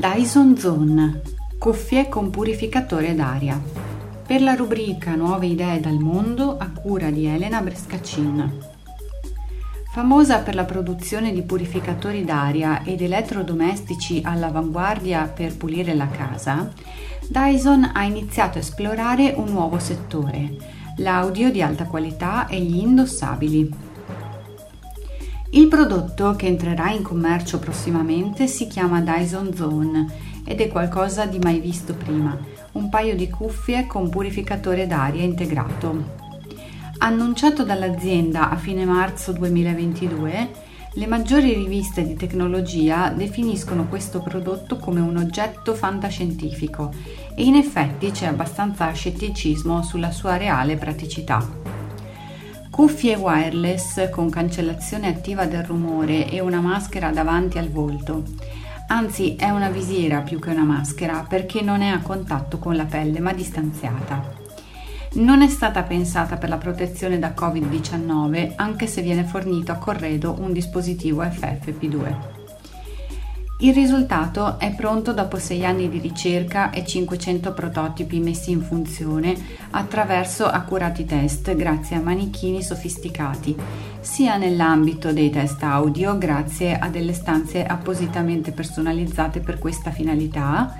Dyson Zone, cuffie con purificatore d'aria. Per la rubrica Nuove idee dal mondo a cura di Elena Brescacin. Famosa per la produzione di purificatori d'aria ed elettrodomestici all'avanguardia per pulire la casa, Dyson ha iniziato a esplorare un nuovo settore, l'audio di alta qualità e gli indossabili. Il prodotto che entrerà in commercio prossimamente si chiama Dyson Zone ed è qualcosa di mai visto prima, un paio di cuffie con purificatore d'aria integrato. Annunciato dall'azienda a fine marzo 2022, le maggiori riviste di tecnologia definiscono questo prodotto come un oggetto fantascientifico e in effetti c'è abbastanza scetticismo sulla sua reale praticità. Cuffie wireless con cancellazione attiva del rumore e una maschera davanti al volto. Anzi, è una visiera più che una maschera perché non è a contatto con la pelle ma distanziata. Non è stata pensata per la protezione da Covid-19 anche se viene fornito a corredo un dispositivo FFP2. Il risultato è pronto dopo 6 anni di ricerca e 500 prototipi messi in funzione attraverso accurati test grazie a manichini sofisticati, sia nell'ambito dei test audio grazie a delle stanze appositamente personalizzate per questa finalità,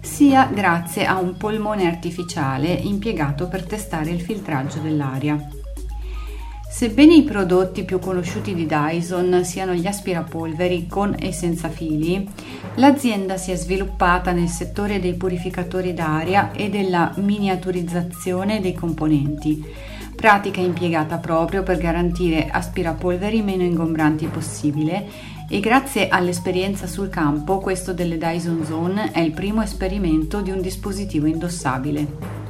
sia grazie a un polmone artificiale impiegato per testare il filtraggio dell'aria. Sebbene i prodotti più conosciuti di Dyson siano gli aspirapolveri con e senza fili, l'azienda si è sviluppata nel settore dei purificatori d'aria e della miniaturizzazione dei componenti, pratica impiegata proprio per garantire aspirapolveri meno ingombranti possibile e grazie all'esperienza sul campo questo delle Dyson Zone è il primo esperimento di un dispositivo indossabile.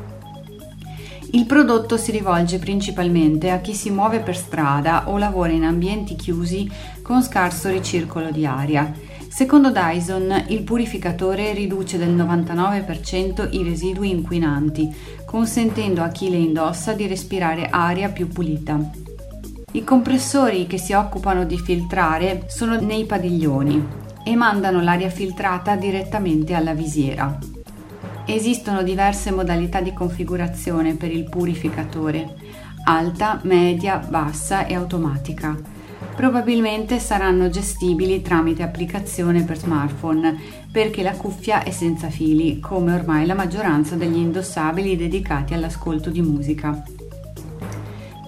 Il prodotto si rivolge principalmente a chi si muove per strada o lavora in ambienti chiusi con scarso ricircolo di aria. Secondo Dyson, il purificatore riduce del 99% i residui inquinanti, consentendo a chi le indossa di respirare aria più pulita. I compressori che si occupano di filtrare sono nei padiglioni e mandano l'aria filtrata direttamente alla visiera. Esistono diverse modalità di configurazione per il purificatore, alta, media, bassa e automatica. Probabilmente saranno gestibili tramite applicazione per smartphone perché la cuffia è senza fili, come ormai la maggioranza degli indossabili dedicati all'ascolto di musica.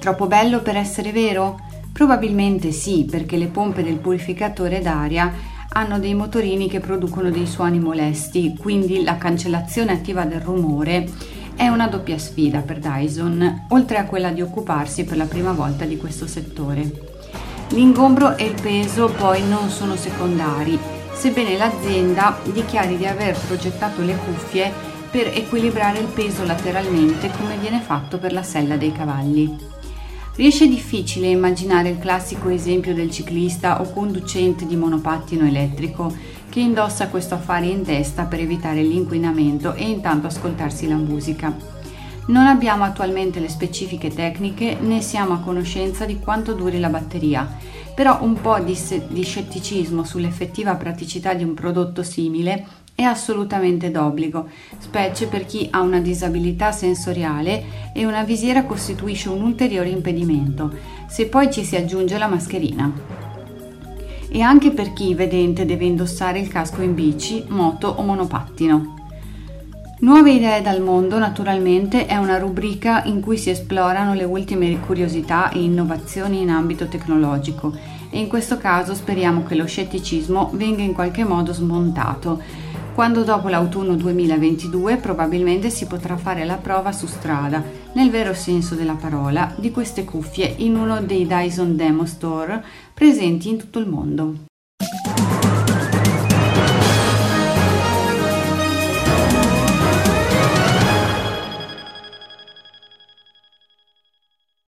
Troppo bello per essere vero? Probabilmente sì, perché le pompe del purificatore d'aria hanno dei motorini che producono dei suoni molesti, quindi la cancellazione attiva del rumore è una doppia sfida per Dyson, oltre a quella di occuparsi per la prima volta di questo settore. L'ingombro e il peso poi non sono secondari, sebbene l'azienda dichiari di aver progettato le cuffie per equilibrare il peso lateralmente come viene fatto per la sella dei cavalli. Riesce difficile immaginare il classico esempio del ciclista o conducente di monopattino elettrico che indossa questo affare in testa per evitare l'inquinamento e intanto ascoltarsi la musica. Non abbiamo attualmente le specifiche tecniche né siamo a conoscenza di quanto duri la batteria, però un po' di, di scetticismo sull'effettiva praticità di un prodotto simile è assolutamente d'obbligo, specie per chi ha una disabilità sensoriale e una visiera costituisce un ulteriore impedimento, se poi ci si aggiunge la mascherina. E anche per chi vedente deve indossare il casco in bici, moto o monopattino. Nuove idee dal mondo naturalmente è una rubrica in cui si esplorano le ultime curiosità e innovazioni in ambito tecnologico e in questo caso speriamo che lo scetticismo venga in qualche modo smontato quando dopo l'autunno 2022 probabilmente si potrà fare la prova su strada, nel vero senso della parola, di queste cuffie in uno dei Dyson Demo Store presenti in tutto il mondo.